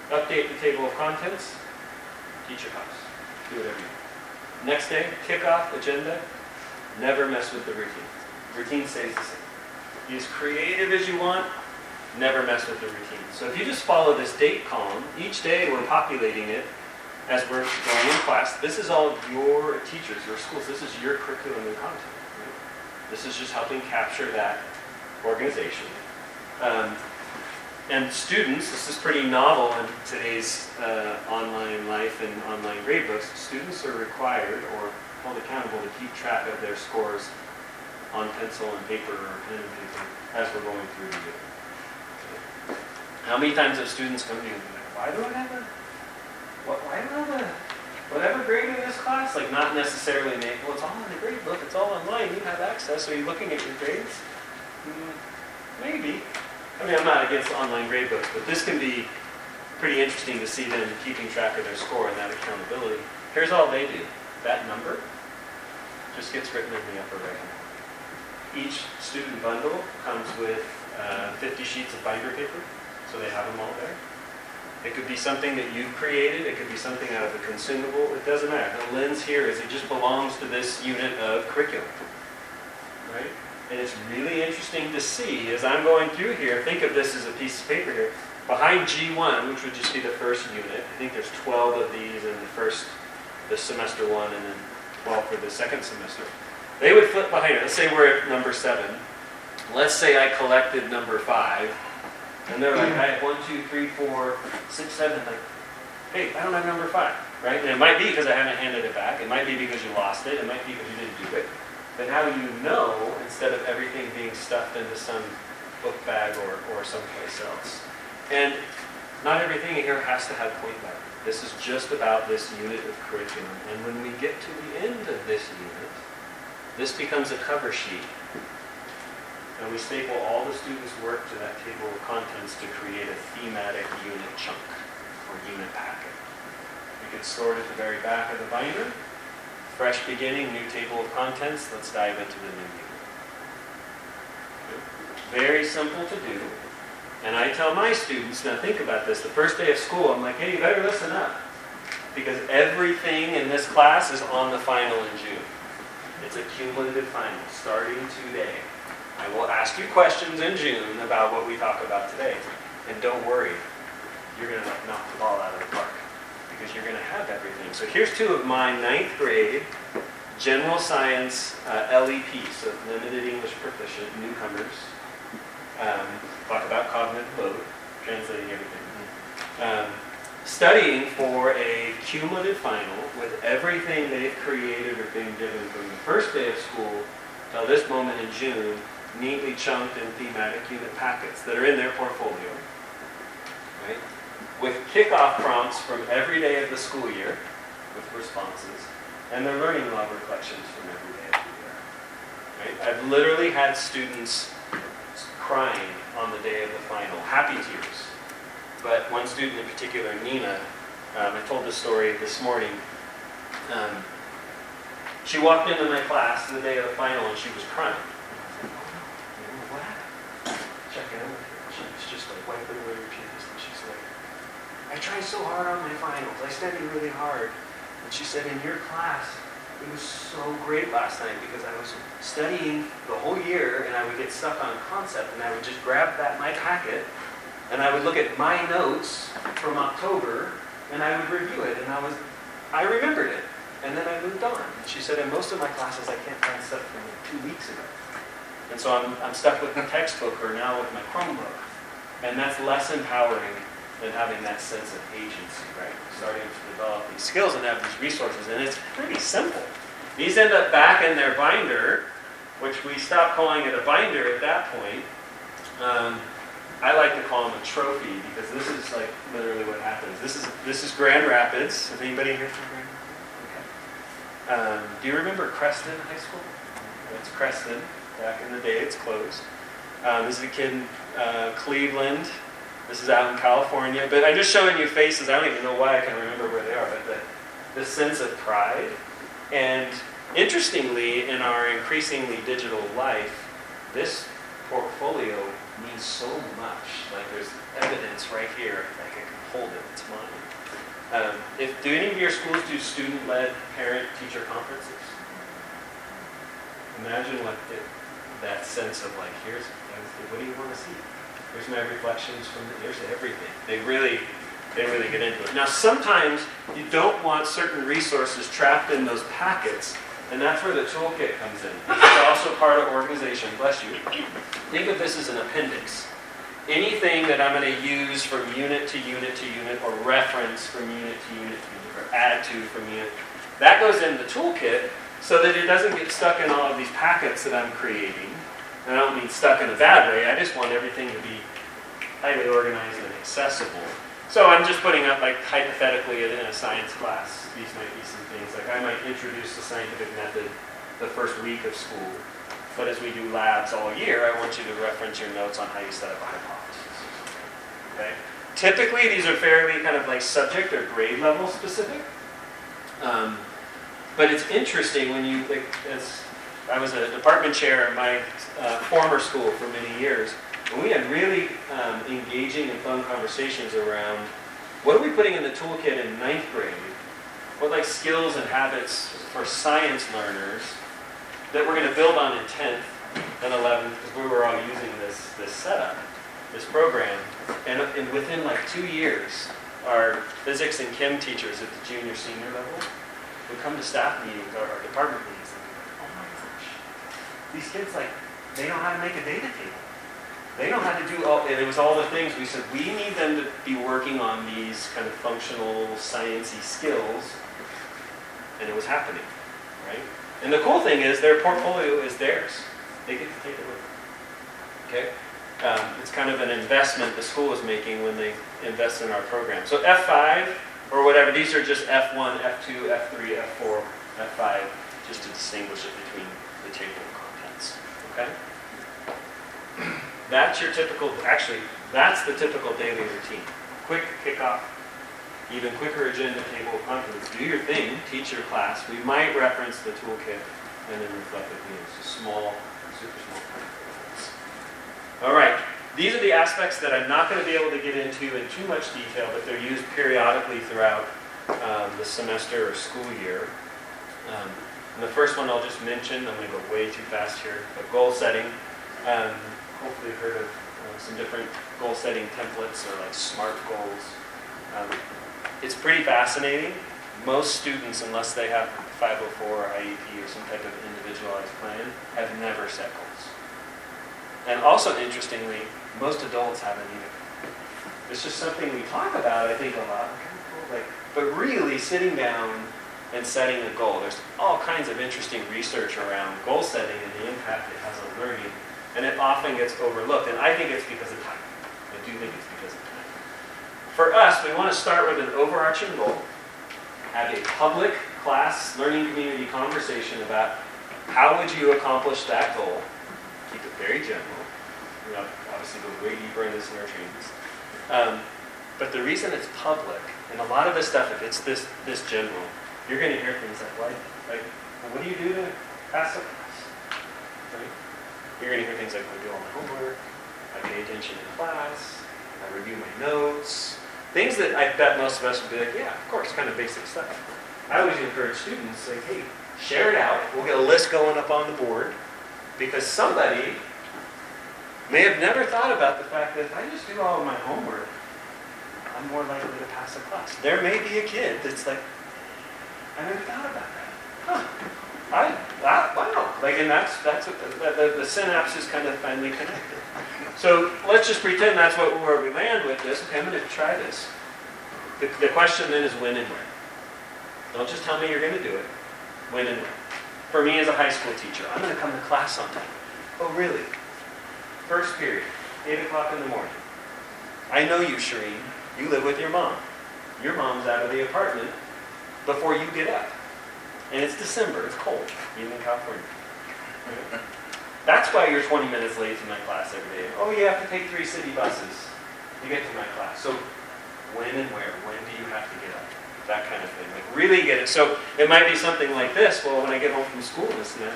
update the table of contents, teacher house. Do whatever you want. Next day, kickoff, agenda, never mess with the routine. Routine stays the same. Be as creative as you want, never mess with the routine. So if you just follow this date column, each day we're populating it as we're going in class. This is all your teachers, your schools. This is your curriculum and content. Right? This is just helping capture that organization. Um, and students, this is pretty novel in today's uh, online life and online gradebooks. Students are required or held accountable to keep track of their scores on pencil and paper or pen and paper as we're going through the year. How many times have students come to you and be like, why do I have a, what, why do I have a, whatever grade in this class? Like not necessarily make, well, it's all in the grade book, it's all online, you have access, are you looking at your grades? Mm, maybe. I mean, I'm not against online grade books, but this can be pretty interesting to see them keeping track of their score and that accountability. Here's all they do. That number just gets written in the upper right hand. Each student bundle comes with uh, 50 sheets of binder paper so they have them all there. It could be something that you've created. It could be something out of a consumable. It doesn't matter. The lens here is it just belongs to this unit of curriculum. Right? And it's really interesting to see as I'm going through here, think of this as a piece of paper here. Behind G1, which would just be the first unit, I think there's 12 of these in the first, the semester one, and then 12 for the second semester. They would flip behind it. Let's say we're at number seven. Let's say I collected number five and they're like, I have one, two, three, four, six, seven. Like, hey, I don't have number five, right? And it might be because I haven't handed it back. It might be because you lost it. It might be because you didn't do it. But do you know instead of everything being stuffed into some book bag or, or someplace else? And not everything here has to have point value. This is just about this unit of curriculum. And when we get to the end of this unit, this becomes a cover sheet and we staple all the students' work to that table of contents to create a thematic unit chunk or unit packet. We can store it at the very back of the binder. Fresh beginning, new table of contents. Let's dive into the new year. Very simple to do. And I tell my students, now think about this, the first day of school, I'm like, hey, you better listen up. because everything in this class is on the final in June. It's a cumulative final starting today. I will ask you questions in June about what we talk about today. And don't worry, you're going to knock the ball out of the park because you're going to have everything. So here's two of my ninth grade general science uh, LEP, so limited English proficient, newcomers. Um, talk about cognitive load, translating everything. Um, studying for a cumulative final with everything they've created or been given from the first day of school till this moment in June, neatly chunked in thematic unit packets that are in their portfolio. With kickoff prompts from every day of the school year with responses and their learning log reflections from every day of the year. Right? I've literally had students crying on the day of the final, happy tears but one student in particular, Nina, um, I told this story this morning. Um, she walked into my class the day of the final and she was crying. Checking her. She was just like wiping away her tears and she's like, I tried so hard on my finals. I studied really hard. And she said, in your class, it was so great last night because I was studying the whole year and I would get stuck on a concept and I would just grab that my packet and I would look at my notes from October, and I would review it, and I was, I remembered it, and then I moved on. And she said, in most of my classes, I can't find stuff from two weeks ago. And so I'm, I'm stuck with the textbook or now with my Chromebook. And that's less empowering than having that sense of agency, right? Starting to develop these skills and have these resources. And it's pretty simple. These end up back in their binder, which we stopped calling it a binder at that point. Um, I like to call them a trophy because this is like literally what happens. This is this is Grand Rapids. Is anybody here from Grand Rapids? Okay. Um, do you remember Creston High School? That's Creston. Back in the day, it's closed. Um, this is a kid in uh, Cleveland. This is out in California. But I'm just showing you faces. I don't even know why I can remember where they are. But the, sense of pride. And interestingly, in our increasingly digital life, this portfolio means so much. Like there's evidence right here. Like I can hold it. It's mine. Um, if do any of your schools do student-led parent-teacher conferences? Imagine what it, that sense of like here's what do you want to see? Here's my reflections from the, here's everything. They really they really get into it. Now sometimes you don't want certain resources trapped in those packets and that's where the toolkit comes in. It's also part of organization. Bless you. Think of this as an appendix. Anything that I'm going to use from unit to unit to unit, or reference from unit to unit to unit, or to from unit, that goes in the toolkit so that it doesn't get stuck in all of these packets that I'm creating. And I don't mean stuck in a bad way. I just want everything to be highly organized and accessible. So I'm just putting up, like, hypothetically in a science class, these might be some things. Like I might introduce the scientific method the first week of school, but as we do labs all year, I want you to reference your notes on how you set up a hypothesis. Okay? Typically, these are fairly kind of like subject or grade level specific. Um, but it's interesting when you, like, as I was a department chair at my uh, former school for many years, and we had really um, engaging and fun conversations around what are we putting in the toolkit in ninth grade what like skills and habits for science learners that we're going to build on in 10th and 11th because we were all using this, this setup, this program. And, and within like two years, our physics and chem teachers at the junior senior level would come to staff meetings or our department meetings and be like, oh my gosh, these kids like, they know how to make a data table. They know how to do all, and it was all the things we said, we need them to be working on these kind of functional, sciencey skills and it was happening, right? And the cool thing is their portfolio is theirs. They get to take it with them. Okay? Um, it's kind of an investment the school is making when they invest in our program. So F5 or whatever, these are just F1, F2, F3, F4, F5, just to distinguish it between the table of contents. Okay? That's your typical, actually, that's the typical daily routine. Quick kickoff, even quicker agenda table of contents. Do your thing, teach your class. We might reference the toolkit and then reflective news. A small, super small All right. These are the aspects that I'm not going to be able to get into in too much detail, but they're used periodically throughout um, the semester or school year. Um, and the first one I'll just mention, I'm going to go way too fast here, but goal setting. Um, hopefully you've heard of uh, some different goal setting templates or like SMART goals. Um, it's pretty fascinating. Most students, unless they have 504 or IEP or some type of individualized plan, have never set goals. And also interestingly, most adults haven't either. It's just something we talk about, I think, a lot. Like, but really sitting down and setting a goal. There's all kinds of interesting research around goal setting and the impact it has on learning, and it often gets overlooked. And I think it's because of time. I do think it's because of time. For us, we want to start with an overarching goal, have a public class learning community conversation about how would you accomplish that goal. Keep it very general. We obviously go way deeper in this in our trainings. Um, but the reason it's public, and a lot of this stuff, if it's this this general, you're going to hear things like, like, well, what do you do to pass the class? Right? You're going to hear things like, I do all my homework, I pay attention in class, I review my notes, things that I bet most of us would be like, yeah, of course, kind of basic stuff. I always encourage students, like, hey, share it out. We'll get a list going up on the board because somebody may have never thought about the fact that if I just do all of my homework, I'm more likely to pass a class. There may be a kid that's like, I never thought about that. Huh. I, that, wow. Like, and that's, that's what the, the, the synapses kind of finally connected. So let's just pretend that's what, where we land with this. Okay, I'm going to try this. The, the question then is when and where. Don't just tell me you're going to do it. When and where. For me as a high school teacher, I'm going to come to class on. Oh, really? First period, 8 o'clock in the morning. I know you, Shireen. You live with your mom. Your mom's out of the apartment before you get up. And it's December, it's cold, even in California. That's why you're 20 minutes late to my class every day. Oh, you have to take three city buses to get to my class. So when and where? When do you have to get up? That kind of thing. Like really get it. So it might be something like this. Well, when I get home from school, this then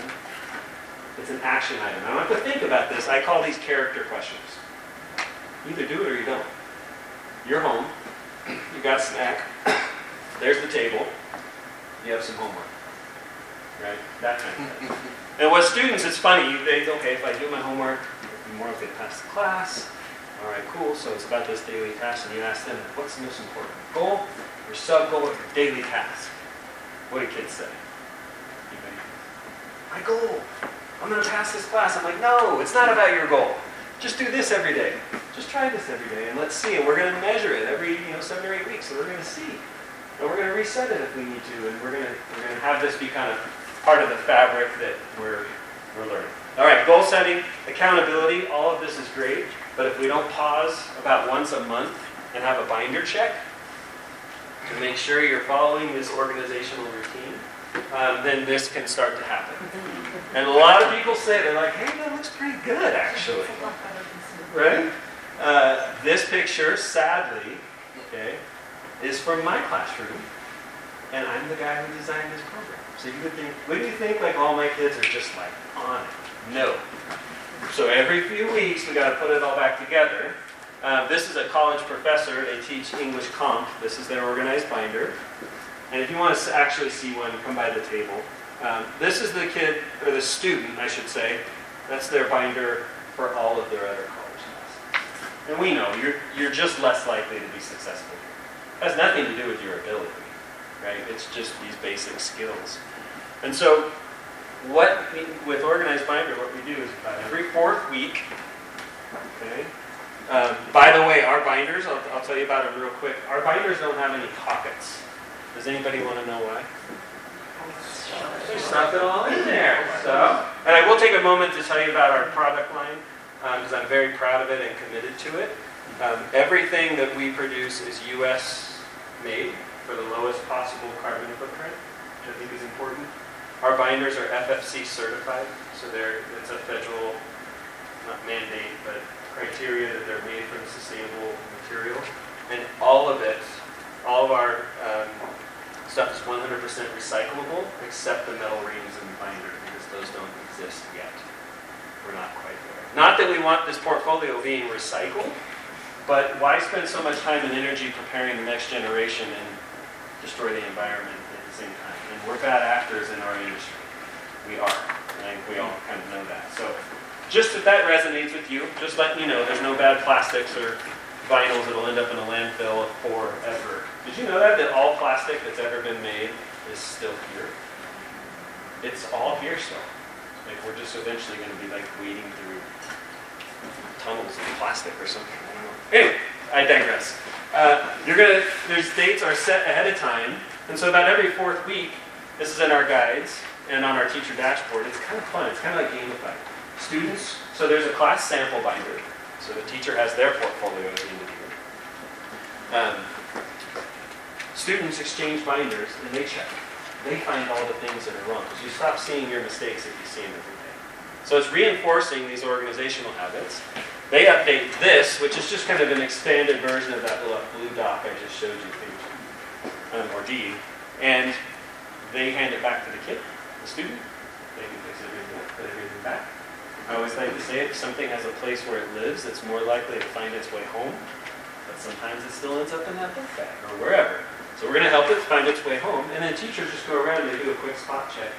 it's an action item. I don't have to think about this. I call these character questions. Either do it or you don't. You're home. You got a snack. There's the table. You have some homework. Right? That kind of thing. and with students, it's funny. You think, okay, if I do my homework, I'm more likely to pass the class. All right, cool. So it's about this daily task, and you ask them, what's the most important? Goal, your sub goal, or your daily task? What do kids say? My goal. I'm going to pass this class. I'm like, no, it's not about your goal. Just do this every day. Just try this every day, and let's see. And we're going to measure it every, you know, seven or eight weeks. So we're going to see. And we're going to reset it if we need to, and we're going to we're going to have this be kind of part of the fabric that we're we're learning. All right, goal setting, accountability, all of this is great, but if we don't pause about once a month and have a binder check to make sure you're following this organizational routine, um, then this can start to happen. And a lot of people say they're like, "Hey, that looks pretty good, actually." Right? Uh, this picture, sadly, okay, is from my classroom, and I'm the guy who designed this program. So you would think, wouldn't you think like all my kids are just like on it? No. So every few weeks we got to put it all back together. Uh, this is a college professor. They teach English comp. This is their organized binder. And if you want to actually see one, come by the table. Um, this is the kid, or the student, I should say. That's their binder for all of their other college classes. And we know you're, you're just less likely to be successful it has nothing to do with your ability, right? It's just these basic skills. And so, what with organized binder, what we do is about every fourth week. Okay. Um, by the way, our binders, I'll, I'll tell you about them real quick. Our binders don't have any pockets. Does anybody want to know why? There's it all in there. So, and I will take a moment to tell you about our product line because um, I'm very proud of it and committed to it. Um, everything that we produce is U.S. made for the lowest possible carbon footprint, which I think is important. Our binders are FFC certified, so they're, it's a federal, not mandate, but criteria that they're made from sustainable material. And all of it, all of our um, stuff is 100% recyclable, except the metal rings in the binder, because those don't exist yet. We're not quite there. Not that we want this portfolio being recycled, but why spend so much time and energy preparing the next generation and destroy the environment at the same time. And we're bad actors in our industry. We are. I think we all kind of know that. So just if that resonates with you, just let you know there's no bad plastics or vinyls that'll end up in a landfill forever. Did you know that? That all plastic that's ever been made is still here? It's all here still. Like we're just eventually going to be like wading through tunnels of plastic or something. Anyway, I digress. Uh, you're gonna. There's dates are set ahead of time, and so about every fourth week, this is in our guides and on our teacher dashboard. It's kind of fun. It's kind of like gamified. Students. So there's a class sample binder. So the teacher has their portfolio at the end of the year. Um, students exchange binders and they check. They find all the things that are wrong because you stop seeing your mistakes if you see them every day. So it's reinforcing these organizational habits. They update this, which is just kind of an expanded version of that blue doc I just showed you, um, or D, and they hand it back to the kid, the student. They can fix everything back. I always like to say if something has a place where it lives, it's more likely to find its way home. But sometimes it still ends up in that book bag or wherever. So we're going to help it find its way home. And then teachers just go around and they do a quick spot check.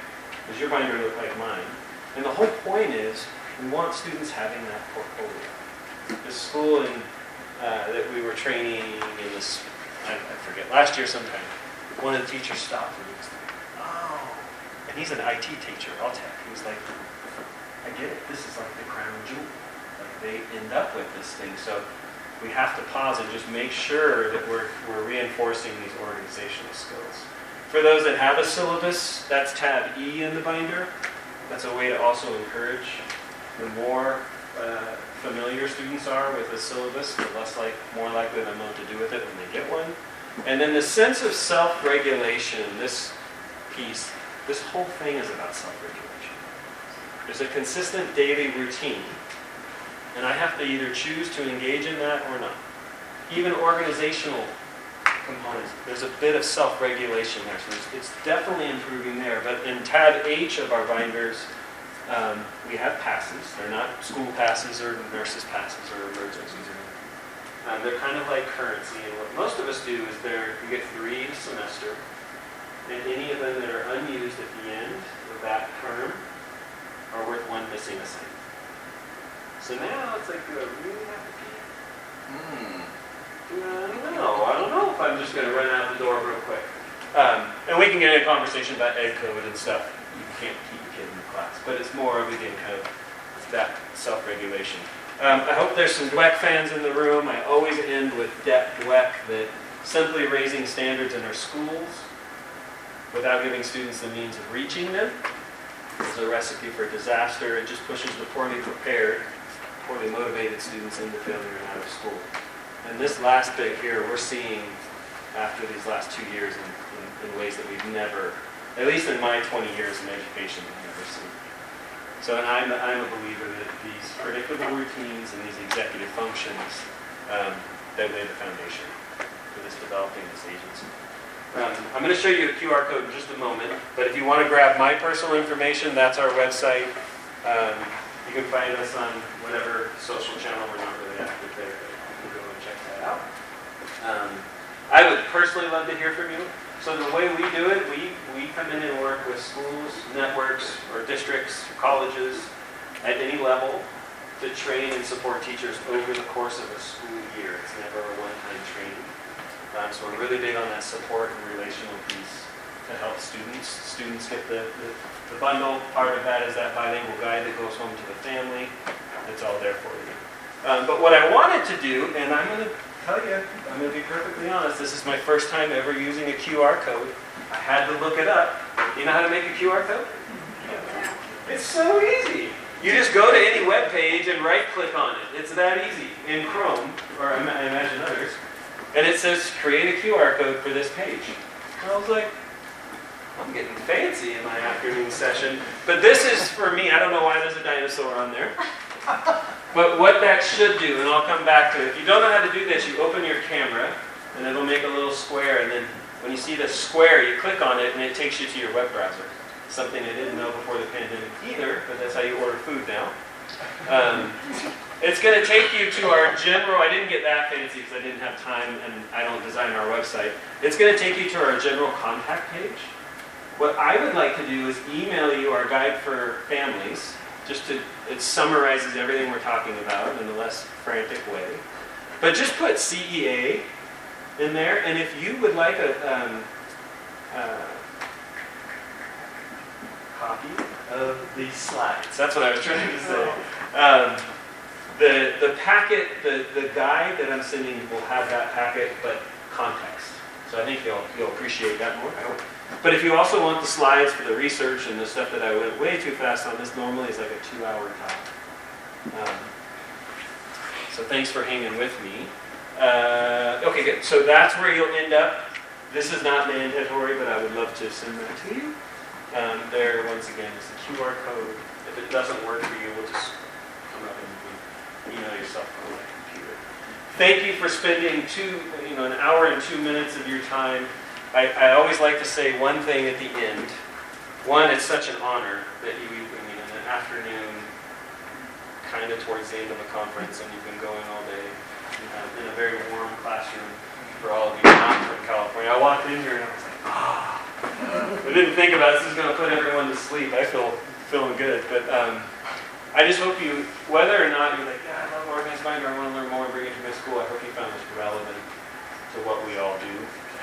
Does your binder look like mine? And the whole point is we want students having that portfolio. The school in, uh, that we were training in this, I, I forget, last year sometime, one of the teachers stopped and he was like, oh, and he's an IT teacher, all tech. He was like, I get it. This is like the crown jewel. Like they end up with this thing. So we have to pause and just make sure that we're, we're reinforcing these organizational skills. For those that have a syllabus, that's tab E in the binder. That's a way to also encourage. The more uh, familiar students are with the syllabus, the less like, more likely they'll know what to do with it when they get one. And then the sense of self-regulation, this piece, this whole thing is about self-regulation. There's a consistent daily routine, and I have to either choose to engage in that or not. Even organizational components, there's a bit of self-regulation there, so it's, it's definitely improving there. But in tab H of our binders, um, we have passes. They're not school passes or nurses passes or emergencies. Or um, they're kind of like currency, and what most of us do is there you get three a semester, and any of them that are unused at the end of that term are worth one missing assignment. So now it's like, do I really have to pee? Hmm. I don't know. I don't know if I'm just going to run out the door real quick. Um, and we can get in a conversation about Ed Code and stuff. You can't keep a kid in the class, but it's more of again kind of that self-regulation. Um, I hope there's some Dweck fans in the room. I always end with Depp Dweck that simply raising standards in our schools without giving students the means of reaching them is a recipe for disaster. It just pushes the poorly prepared, poorly motivated students into failure and out of school. And this last bit here, we're seeing after these last two years in, in, in ways that we've never, at least in my 20 years in education, So I'm, I'm a believer that these predictable routines and these executive functions, um, they lay the foundation for this developing this agency. Um, I'm going to show you a QR code in just a moment, but if you want to grab my personal information, that's our website. Um, you can find us on whatever social channel. We're not really active there, but you can go and check that out. Um, I would personally love to hear from you. So the way we do it, we, we come in and work with schools, networks, or districts, or colleges at any level to train and support teachers over the course of a school year. It's never a one-time training. Um, so we're really big on that support and relational piece to help students. Students get the, the, the bundle. Part of that is that bilingual guide that goes home to the family. It's all there for you. Um, but what I wanted to do, and I'm going to tell you, I'm going to be perfectly honest, this is my first time ever using a QR code. I had to look it up. You know how to make a QR code? It's so easy. You just go to any web page and right click on it. It's that easy in Chrome, or I imagine others. And it says create a QR code for this page. And I was like, I'm getting fancy in my afternoon session. But this is for me, I don't know why there's a dinosaur on there. But what that should do, and I'll come back to it, if you don't know how to do this, you open your camera and it'll make a little square. And then when you see the square, you click on it and it takes you to your web browser. Something I didn't know before the pandemic either, but that's how you order food now. Um, It's going to take you to our general, I didn't get that fancy because I didn't have time and I don't design our website. It's going to take you to our general contact page. What I would like to do is email you our guide for families, just to, it summarizes everything we're talking about in a less frantic way. But just put CEA in there, and if you would like a, um, uh, copy of these slides, that's what I was trying to say. Um, the, the packet, the, the guide that I'm sending will have that packet, but context. So I think you'll, you'll appreciate that more. But if you also want the slides for the research and the stuff that I went way too fast on, this normally is like a two-hour talk. Um, so thanks for hanging with me. Uh, okay, good. So that's where you'll end up. This is not mandatory, but I would love to send that to you. Um, there, once again, is the QR code. If it doesn't work for you, we'll just come up and email yourself on my computer. Thank you for spending two, you know, an hour and two minutes of your time. I, I always like to say one thing at the end. One, it's such an honor that you, I mean, in an afternoon, kind of towards the end of a conference, and you've been going all day uh, in a very warm classroom for all of you not from California. I walked in here and I was like, ah. I didn't think about this is going to put everyone to sleep. I feel feeling good, but um, I just hope you, whether or not you're like, yeah, I love organized binder, I want to learn more and bring it to my school. I hope you found this relevant to what we all do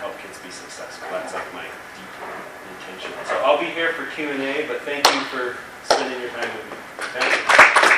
help kids be successful. That's like my deep intention. So I'll be here for Q and A, but thank you for spending your time with me.